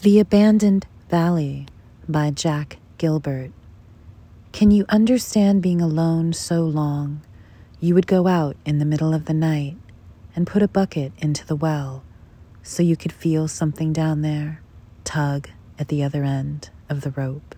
The Abandoned Valley by Jack Gilbert. Can you understand being alone so long you would go out in the middle of the night and put a bucket into the well so you could feel something down there tug at the other end of the rope?